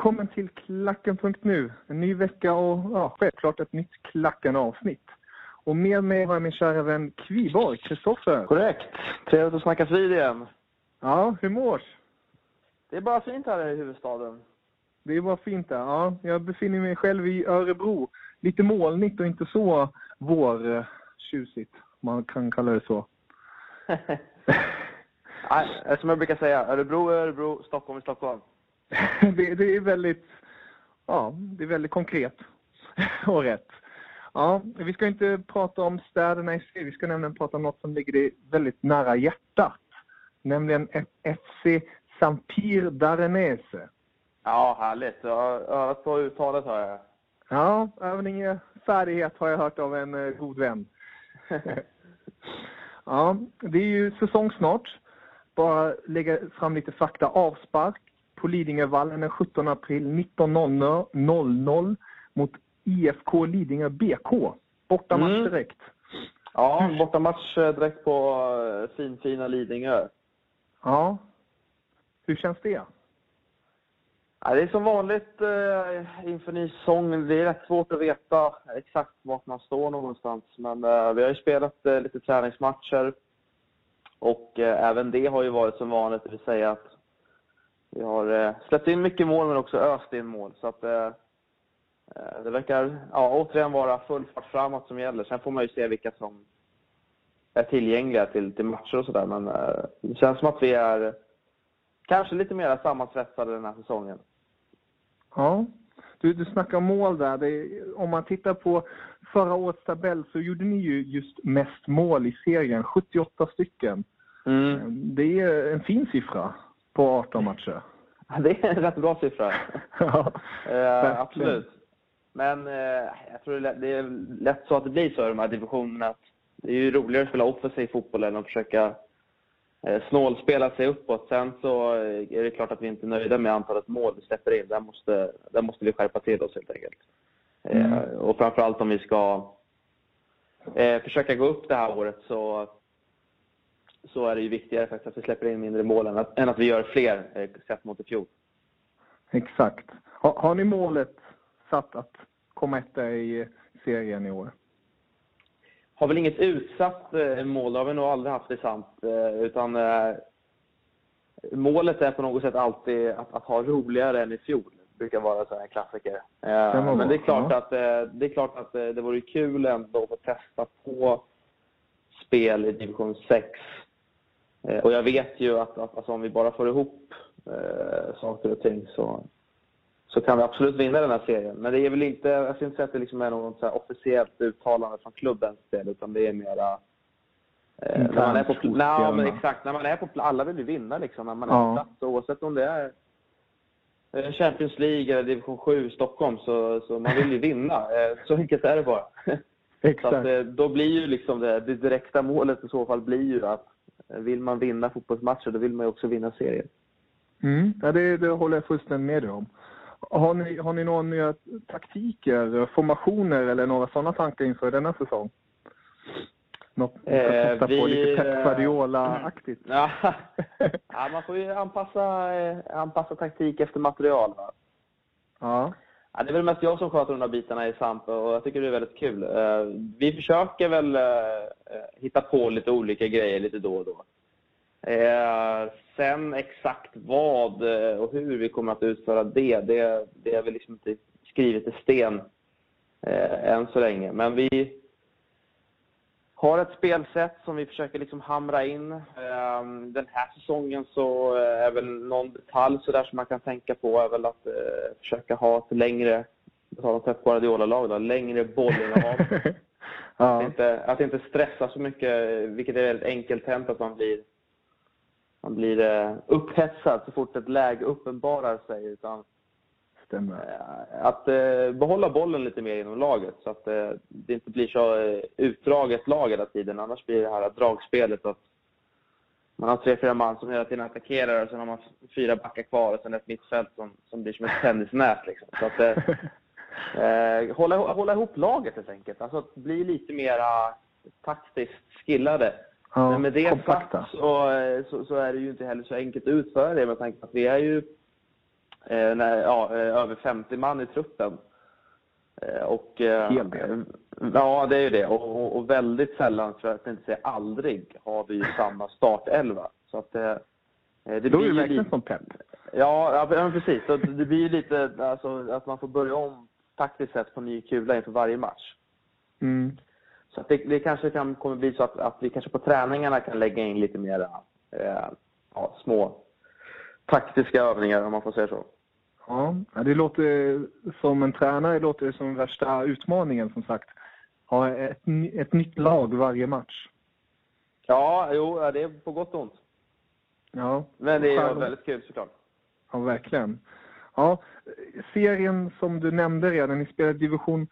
Välkommen till Klacken.nu. En ny vecka och ja, självklart ett nytt Klacken-avsnitt. Och med mig har jag min kära vän Kviborg, Kristoffer. Korrekt. Trevligt att snackas vid igen. Ja, hur mår Det är bara fint här i huvudstaden. Det är bara fint där. Ja, jag befinner mig själv i Örebro. Lite molnigt och inte så vårtjusigt, om man kan kalla det så. Nej, som jag brukar säga, Örebro är Örebro, Stockholm är Stockholm. det, det är väldigt, ja, det är väldigt konkret och rätt. Ja, vi ska inte prata om städerna i sig, vi ska nämligen prata om något som ligger dig väldigt nära hjärtat. Nämligen FC Sampir Darenese. Ja, härligt. Jag har övat på uttalet har jag. Ja, övning är färdighet har jag hört av en eh, god vän. ja, det är ju säsong snart. Bara lägga fram lite fakta. Avspark på Lidingövallen den 17 april 19.00 mot IFK Lidingö BK. Bortamatch Mm. direkt. Ja, bortamatch eh, direkt på eh, finfina Lidingö. Ja. Hur känns det? Ja, det är som vanligt eh, inför ny säsong. Det är rätt svårt att veta exakt vart man står någonstans. Men eh, vi har ju spelat eh, lite träningsmatcher. Och eh, även det har ju varit som vanligt, det vill säga att vi har eh, släppt in mycket mål men också öst in mål. Så att eh, eh, det verkar ja, återigen vara full fart framåt som gäller. Sen får man ju se vilka som är tillgängliga till, till matcher och sådär. Men det känns som att vi är kanske lite mer sammansvetsade den här säsongen. Ja. Du, du snackar om mål där. Det, om man tittar på förra årets tabell så gjorde ni ju just mest mål i serien, 78 stycken. Det är en fin siffra på 18 matcher. Det är en rätt bra siffra. ja, verkligen. absolut. Men eh, jag tror det är, lätt, det är lätt så att det blir så i de här divisionerna. Att det är ju roligare att spela offensiv fotboll än att försöka eh, snålspela sig uppåt. Sen så är det klart att vi inte är nöjda med antalet mål vi släpper in. Där måste, där måste vi skärpa till oss helt enkelt. Mm. och framförallt om vi ska försöka gå upp det här året så, så är det ju viktigare faktiskt att vi släpper in mindre mål än att, än att vi gör fler eh, sett mot i fjol. Exakt. Har, har ni målet satt att komma etta i serien i år? har väl inget utsatt eh, mål, det har vi nog aldrig haft i sant. Eh, utan eh, målet är på något sätt alltid att, att ha roligare än i fjol. brukar vara så här klassiker. Eh, Kan vara men det är klart ja. att, eh, det, är klart att eh, det vore kul ändå att få testa på spel i division 6. Eh, och jag vet ju att, att alltså, om vi bara får ihop eh, saker och ting så, så kan vi absolut vinna den här serien. Men det är väl inte, jag ska inte säga att det liksom är något officiellt uttalande från klubbens del, utan det är mera eh, när man är på, nej, men exakt, när man är på alla vill ju vinna liksom, när man är Ja. på plats, oavsett om det är eh, Champions League eller division 7 i Stockholm, så, så man vill ju vinna. Så enkelt är det bara. Exakt. Så att, då blir ju liksom det, det direkta målet i så fall blir ju att vill man vinna fotbollsmatcher, då vill man ju också vinna serien. Mm. Ja, det, det håller jag fullständigt med dig om. Har ni, har ni några nya taktiker, formationer eller några sådana tankar inför denna säsong? Något Eh, testa på vi, lite Pep eh, Guardiola-aktigt? Ja. ja, man får ju anpassa, eh, anpassa taktik efter material. Va? ja. Ja, det är väl mest jag som sköter de där bitarna i SAMP och jag tycker det är väldigt kul. Eh, vi försöker väl eh, eh, hitta på lite olika grejer lite då och då. Sen exakt vad och hur vi kommer att utföra det, det, det är väl liksom inte skrivet i sten än så länge. Men vi har ett spelsätt som vi försöker liksom hamra in. Eh, Den här säsongen så eh, är väl någon detalj så där som man kan tänka på är väl att eh, försöka ha ett längre, på tal om Pep Guardiola-lag längre bollinnehav. Att, ja. inte, att inte stressa så mycket, vilket är väldigt enkelt hänt att man blir, man blir eh, upphetsad så fort ett läge uppenbarar sig. Utan Stämmer. eh, att eh, behålla bollen lite mer inom laget så att eh, det inte blir så eh, utdraget lag hela tiden. Annars blir det här dragspelet att man har tre, fyra man som hela tiden attackerar och sen har man fyra backar kvar och sen ett mittfält som, som blir som ett tennisnät. Liksom. Så att, eh, hålla, hålla ihop laget helt enkelt. Alltså att bli lite mera taktiskt skillade. ja. Men med det kompakta. sagt så, så, så är det ju inte heller så enkelt att utföra det med tanke på att vi är ju eh, när, ja, eh, över 50 man i truppen. Eh, och, eh, Hel del. Ja, det är ju det. Och, och, väldigt sällan, för att inte säga aldrig, har vi samma startelva. Så att, eh, det Då blir det ju verkligen lite- som Pep. Ja, ja precis. Så det blir ju lite alltså, att man får börja om taktiskt sett på ny kula inför varje match. Mm. Så att det, det kanske kan, kommer bli så att, att vi kanske på träningarna kan lägga in lite mer eh, ja, små taktiska övningar om man får säga så. Ja, det låter som en tränare låter det som värsta utmaningen som sagt. Ha ett, ett nytt lag varje match. Ja, jo, det är på gott och ont. Ja, Men det är väldigt kul såklart. Ja, verkligen. Ja, serien som du nämnde redan, ni spelar division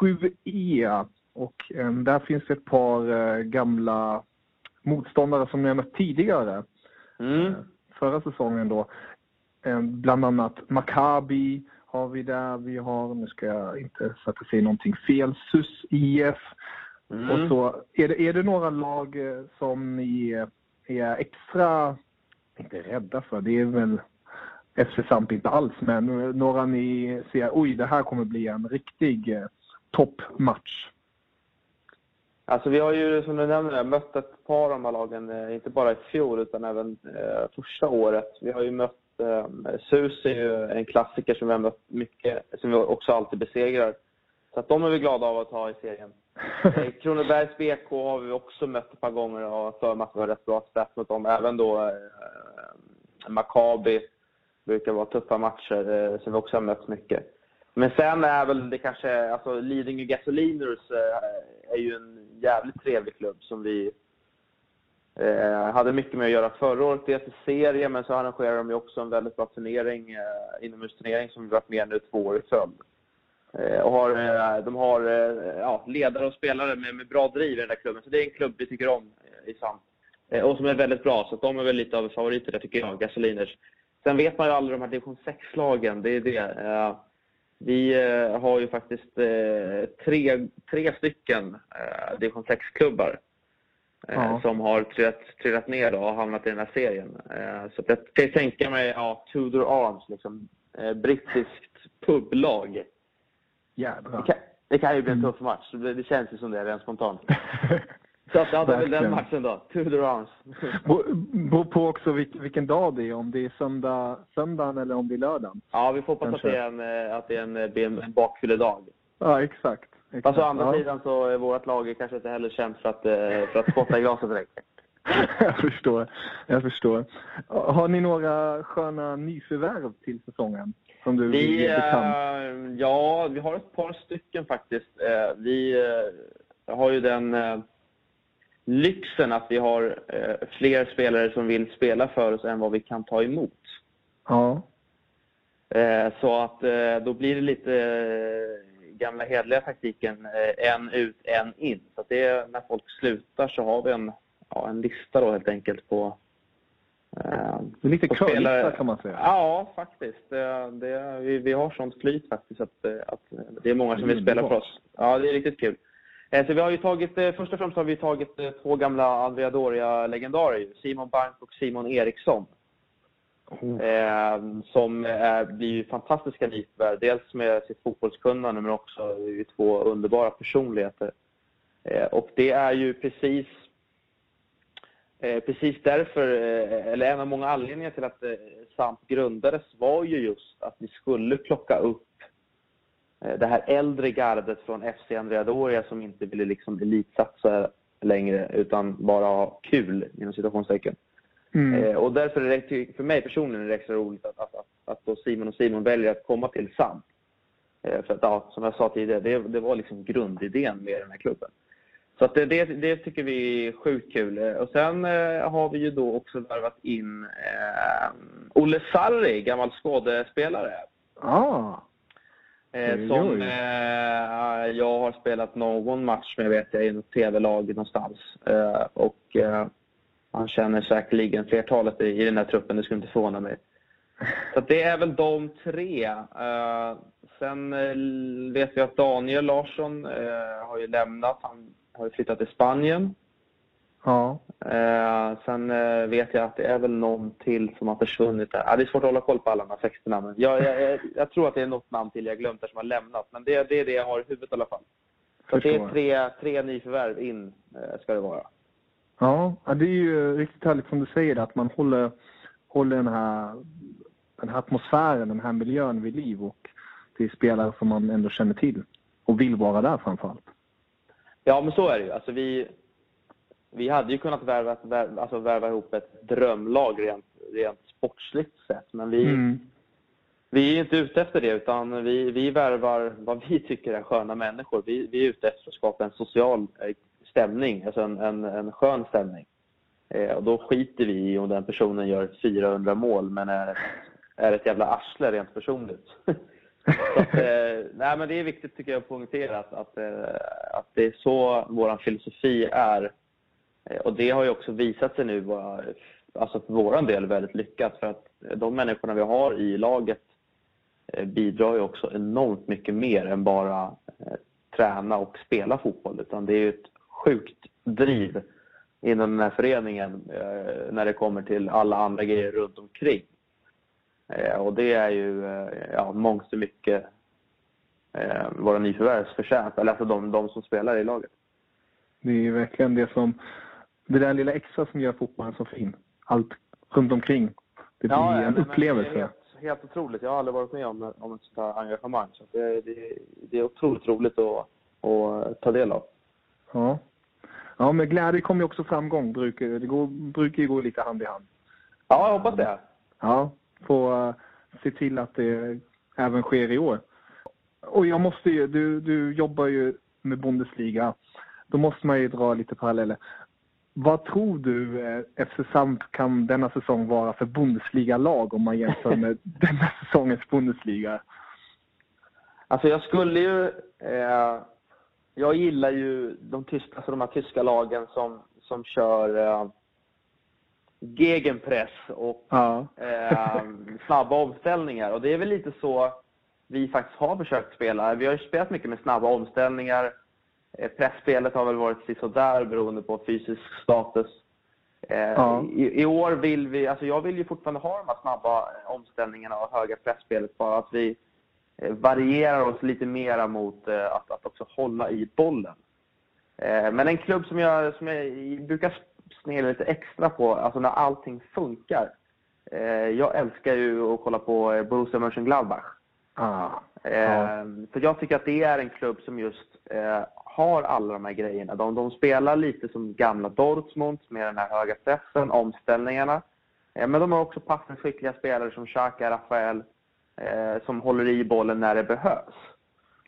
7E och eh, där finns ett par eh, gamla motståndare som ni har mött tidigare. Mm. Förra säsongen då. Eh, bland annat Maccabi har vi där. Vi har, nu ska jag inte så att jag säger någonting fel, SUS IF. Mm. Och så är det, är det några lag eh, som ni är extra, inte rädda för, det är väl FC Samp inte alls, men några ni ser, oj det här kommer bli en riktig eh, toppmatch. Alltså vi har ju som du nämner mött ett par av de här lagen, eh, inte bara i fjol utan även eh, första året. Vi har ju mött, eh, SUS är ju en klassiker som vi har mött mycket, som vi också alltid besegrar. Så att de är vi glada av att ha i serien. Eh, Kronobergs BK har vi också mött ett par gånger och för mig att vi har rätt bra spets mot dem. Även då eh, Maccabi brukar vara tuffa matcher eh, som vi också har mött mycket. Men sen är väl det kanske, alltså Lidingö Gasoliners eh, är ju en jävligt trevlig klubb som vi eh, hade mycket med att göra förra året. Dels i serien, men så arrangerar de ju också en väldigt bra turnering, eh, inomhusturnering som vi varit med nu två år i följd. Eh, och har, eh, de har eh, ja, ledare och spelare med, med bra driv i den där klubben. Så det är en klubb vi tycker om eh, i SAM. Och som är väldigt bra, så de är väl lite av favoriter där tycker jag, Gasoliners. Sen vet man ju aldrig de här division 6-lagen, det är det. Vi eh, har ju faktiskt eh, tre, tre stycken eh, division 6-klubbar eh, Ja. som har trillat, trillat ner då och hamnat i den här serien. Så jag kan tänka mig ja, Tudor Arms, liksom, brittiskt publag. Det Jädrar. kan, det kan ju bli en Mm. tuff match. Det, det känns ju som det rent spontant. Så att ja, det är väl den matchen då. Tudor Arms. Beror på också vilk, vilken dag det är, om det är söndag, söndagen eller om det är lördagen. Ja, vi får hoppas att det är en, eh, att det är en, eh, en, bakfylledag. Ja, exakt. exakt. Fast å andra ja. sidan så är vårt lag kanske inte heller känt för att, eh, för att spotta i glaset direkt. jag förstår. Jag förstår. Har ni några sköna nyförvärv till säsongen? Som du vill Vi, bekant? eh, ja, vi har ett par stycken faktiskt. Vi har ju den lyxen att vi har eh, fler spelare som vill spela för oss än vad vi kan ta emot. Ja. Eh, Så att eh, då blir det lite gamla hedliga taktiken en ut, en in. Så det är, när folk slutar så har vi en, ja, en lista då helt enkelt på Eh, det är lite curlista kan man säga. Ja, faktiskt. Det, det, vi, vi har sånt flyt faktiskt att, att det är många som vill spela för oss. Ja, det är riktigt kul. Eh, så vi har ju tagit, eh, först och främst har vi tagit två gamla Andrea Doria-legendarer. Simon Bank och Simon Eriksson. Mm. Eh, som är, blir ju fantastiska nyförvärv. Dels med sitt fotbollskunnande men också två underbara personligheter. Eh, och det är ju precis Eh, precis därför, eh, eller en av många anledningar till att eh, SAMP grundades var ju just att vi skulle plocka upp det här äldre gardet från FC Andrea Doria som inte ville liksom elitsatsa längre utan bara ha kul inom citationstecken. Mm. och därför är det för mig personligen är det extra roligt att, att, att, att Simon och Simon väljer att komma till SAMP. för att, ja, som jag sa tidigare, det, det var liksom grundidén med den här klubben. Så det, det, det, tycker vi är sjukt kul. Och sen eh, har vi ju då också värvat in eh, Olle Sarri, gammal skådespelare. Ah. Eh, som eh, jag har spelat någon match med vet jag i något tv-lag någonstans. Eh, och eh, han känner säkerligen flertalet i, i den här truppen, det skulle inte förvåna mig. Så det är väl de tre. Eh, sen vet vi att Daniel Larsson har ju lämnat. Han har ju flyttat till Spanien. Ja. Eh, sen eh, vet jag att det är väl någon till som har försvunnit där. Ah, det är svårt att hålla koll på alla de här 60 namnen. Jag, jag, jag, jag, tror att det är något namn till jag glömt där som har lämnat. Men det, det är det jag har i huvudet i alla fall. Så det är tre, tre nyförvärv in, eh, ska det vara. Ja, det är ju riktigt härligt som du säger att man håller, håller den, här, den här atmosfären, den här miljön vid liv och till spelare som man ändå känner till och vill vara där framförallt. Ja, men så är det ju. Alltså, vi, vi hade ju kunnat värva, värva, alltså, värva ihop ett drömlag rent, rent sportsligt sett. Men vi, mm. vi är inte ute efter det, utan vi, vi värvar vad vi tycker är sköna människor. Vi, vi är ute efter att skapa en social eh, stämning, alltså en, en, en skön stämning. Eh, och då skiter vi i om den personen gör 400 mål, men är, är ett jävla arsle rent personligt. att, eh, nej, men det är viktigt tycker jag att poängtera att, att, eh, att det är så vår filosofi är. Eh, och det har ju också visat sig nu vara, alltså för vår del, väldigt lyckat. För att de människorna vi har i laget eh, bidrar ju också enormt mycket mer än bara eh, träna och spela fotboll. Utan det är ju ett sjukt driv inom den här föreningen när det kommer till alla andra grejer runt omkring. Och det är ju ja, mångt och mycket våra nyförvärvs förtjänst, eller alltså de, de som spelar i laget. Det är verkligen det som, det där lilla extra som gör fotbollen så fin. Allt runt omkring. Det blir ja, en upplevelse. Det är helt, helt otroligt. Jag har aldrig varit med om, om ett sånt här engagemang. Så det, det, det är otroligt roligt att, att ta del av. Ja. Ja, med glädje kommer ju också framgång. Brukar, det går, brukar ju gå lite hand i hand. Ja, jag hoppas det. Ja, få uh, se till att det även sker i år. Och jag måste ju, du, du jobbar ju med Bundesliga. Då måste man ju dra lite paralleller. Vad tror du eh, FC Samp kan denna säsong vara för Bundesliga-lag om man jämför med denna säsongens Bundesliga? Alltså jag skulle ju... Eh, jag gillar ju de, tyska, alltså de här tyska lagen som, som kör eh, gegenpress och ja. eh, snabba omställningar. Och det är väl lite så vi faktiskt har försökt spela. Vi har ju spelat mycket med snabba omställningar. Pressspelet har väl varit sådär beroende på fysisk status. Eh, ja. i, I, år vill vi, alltså jag vill ju fortfarande ha de här snabba omställningarna och höga pressspelet bara att vi eh, varierar oss lite mera mot eh, att, att också hålla i bollen. Men en klubb som jag, som jag brukar snegla lite extra på, alltså när allting funkar. Jag älskar ju att kolla på Borussia Mönchengladbach. Ah, eh, För jag tycker att det är en klubb som just har alla de här grejerna. De, de, spelar lite som gamla Dortmund med den här höga pressen, omställningarna. Eh, men de har också passningsskickliga spelare som Xhaka, Rafael, eh, som håller i bollen när det behövs.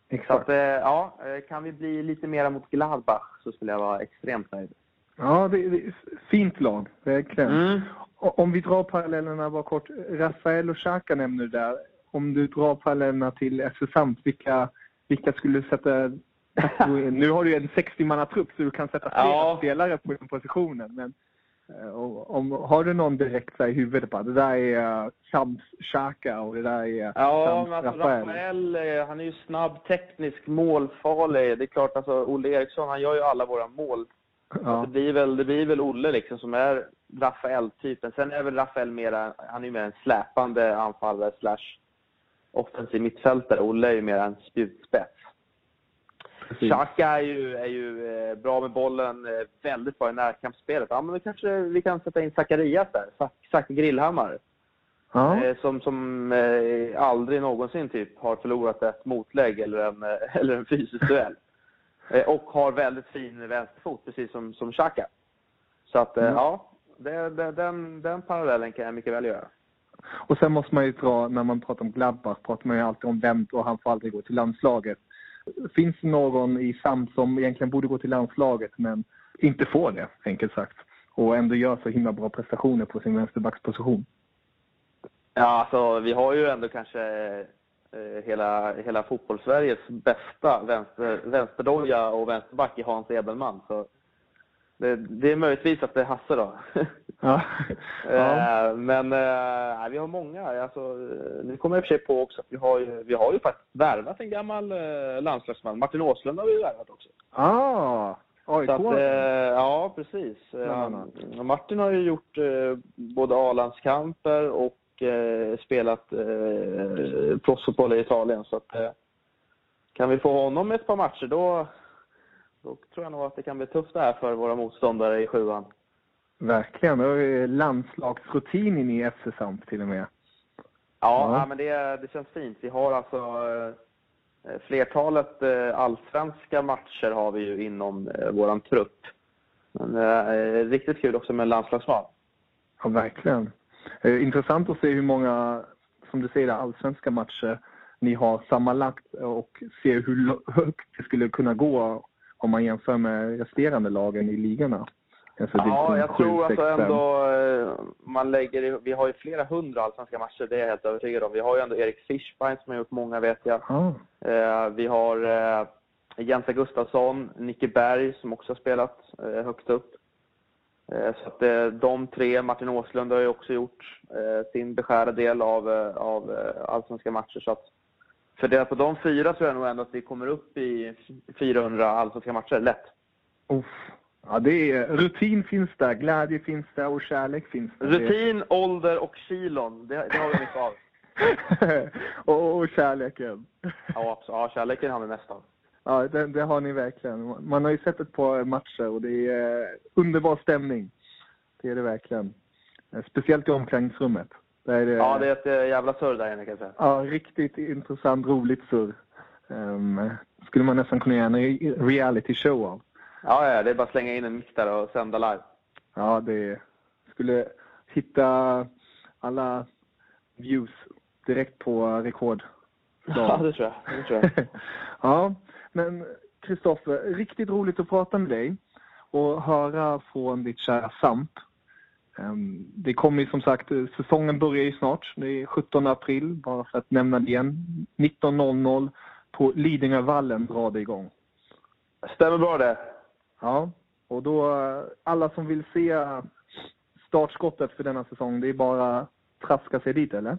Exakt. Så att, ja, kan vi bli lite mera mot Gladbach så skulle jag vara extremt nöjd. Ja, det är fint lag, verkligen. Mm. Om vi drar parallellerna bara kort. Rafael och Xhaka nämner du där. Om du drar parallellerna till FC Samt, vilka, vilka skulle du sätta... nu har du en 60-mannatrupp så du kan sätta flera Ja. spelare på den positionen. Men eh, om, har du någon direkt så i huvudet på det där är uh, Shams Xhaka och det där är Ja, Shams men alltså Rafael? Eh, han är ju snabb, teknisk, målfarlig. Det är klart, alltså Olle Eriksson, han gör ju alla våra mål. Ja. Det, blir väl, det blir väl Olle liksom som är Rafael-typen. Sen är väl Rafael mera, han är ju mer en släpande anfallare slash offensiv mittfältare. Olle är ju mer en spjutspets. Xhaka är ju, är ju eh, bra med bollen, eh, väldigt bra i närkampsspelet. Ja, men då kanske vi kan sätta in Zacharias där, Zac- Zac Grillhammar. Ja. Eh, som som aldrig någonsin typ har förlorat ett motlägg eller en, eller en fysisk duell. Och har väldigt fin vänsterfot, precis som, som Xhaka. Så att, Mm. ja, det, det, den, den parallellen kan jag mycket väl göra. Och sen måste man ju dra, när man pratar om Gladbach, pratar man ju alltid om Wendt och han får aldrig gå till landslaget. Finns det någon i SAM som egentligen borde gå till landslaget men inte får det, enkelt sagt? Och ändå gör så himla bra prestationer på sin vänsterbacksposition. Ja, alltså vi har ju ändå kanske eh, hela, hela fotbollssveriges bästa vänster, vänsterdoja och vänsterback i Hans Edelman. Så det, det är möjligtvis att det är Hasse då. Ja. ja. Eh, Men eh, nej, vi har många. Alltså, eh, nu kommer jag i och för sig på också att vi har ju, vi har ju faktiskt värvat en gammal landslagsman. Martin Åslund har vi värvat också. Ah, AIK. Att, ja, precis. Annat. Martin har ju gjort både A-landskamper och spelat eh, proffsfotboll i Italien. Så att, kan vi få honom ett par matcher då, då tror jag nog att det kan bli tufft det här för våra motståndare i sjuan. Verkligen. Det är landslagsrutinen i FC SAMP till och med. Ja, Ja. ja. men det, det känns fint. Vi har alltså eh, flertalet eh, allsvenska matcher har vi ju inom eh, våran trupp. Men eh, riktigt kul också med en landslagsman. Ja, verkligen. Eh, intressant att se hur många, som du säger, allsvenska matcher ni har sammanlagt och se hur högt det skulle kunna gå om man jämför med resterande lagen i ligorna. Alltså Ja, division jag 7, tror 6, alltså 5. ändå eh, man lägger Vi har ju flera hundra allsvenska matcher, det är jag helt övertygad om. Vi har ju ändå Erik Fischbein som har gjort många vet jag. Ja, Eh, vi har eh, Jente Gustafsson, Nicke Berg som också har spelat eh, högt upp. Eh, så att eh, de tre, Martin Åslund har ju också gjort eh, sin beskärda del av, eh, av allsvenska matcher. Så att fördelat på de fyra tror jag nog ändå att vi kommer upp i 400 allsvenska matcher, lätt. Uff. ja det är, rutin finns där, glädje finns där och kärlek finns där. Rutin, ålder och kilon, det, det har vi mycket av. och, och kärleken. Ja, ja kärleken har vi mest av. Ja, det, det har ni verkligen. Man har ju sett ett par matcher och det är eh, underbar stämning. Det är det verkligen. Eh, Speciellt i omklädningsrummet. Där är det, Ja, det är ett eh, jävla surr där inne kan jag säga. ja, riktigt intressant, roligt surr. Um, skulle man nästan kunna göra en reality show av. Ja, ja, det är bara att slänga in en mick där och sända live. Ja, det skulle hitta alla views direkt på rekord. Ja, det tror jag. Det tror jag. ja, men Kristoffer, riktigt roligt att prata med dig och höra från ditt kära SAMP. Ehm, Det kommer ju som sagt, säsongen börjar ju snart. Det är 17 april, bara för att nämna det igen. 19.00 på Lidingövallen drar det igång. Stämmer bra det. Ja, och då eh, alla som vill se startskottet för denna säsong, det är bara traska sig dit eller?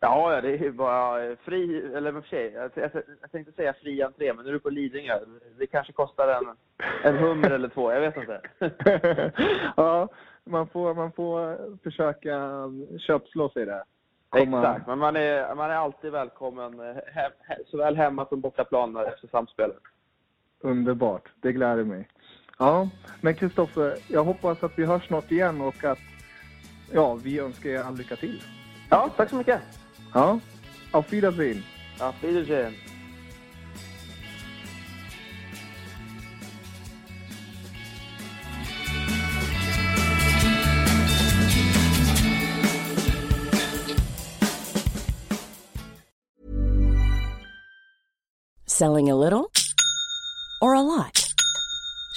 Ja, ja, det är bara fri, eller för sig, jag, jag, jag tänkte säga fri entré, men nu är du på Lidingö. Det kanske kostar en, en hummer eller två, jag vet inte. ja, man får, man får försöka köpslå sig där. Komma- Exakt, men man är, man är alltid välkommen, eh, he, he, såväl hemma som bortaplan efter samspelet. Underbart, det gläder mig. Ja, men Kristoffer, jag hoppas att vi hörs snart igen och att ja, vi önskar er all lycka till. Ja, tack så mycket. Ja, auf Wiedersehen. Auf Wiedersehen. Selling a little or a lot?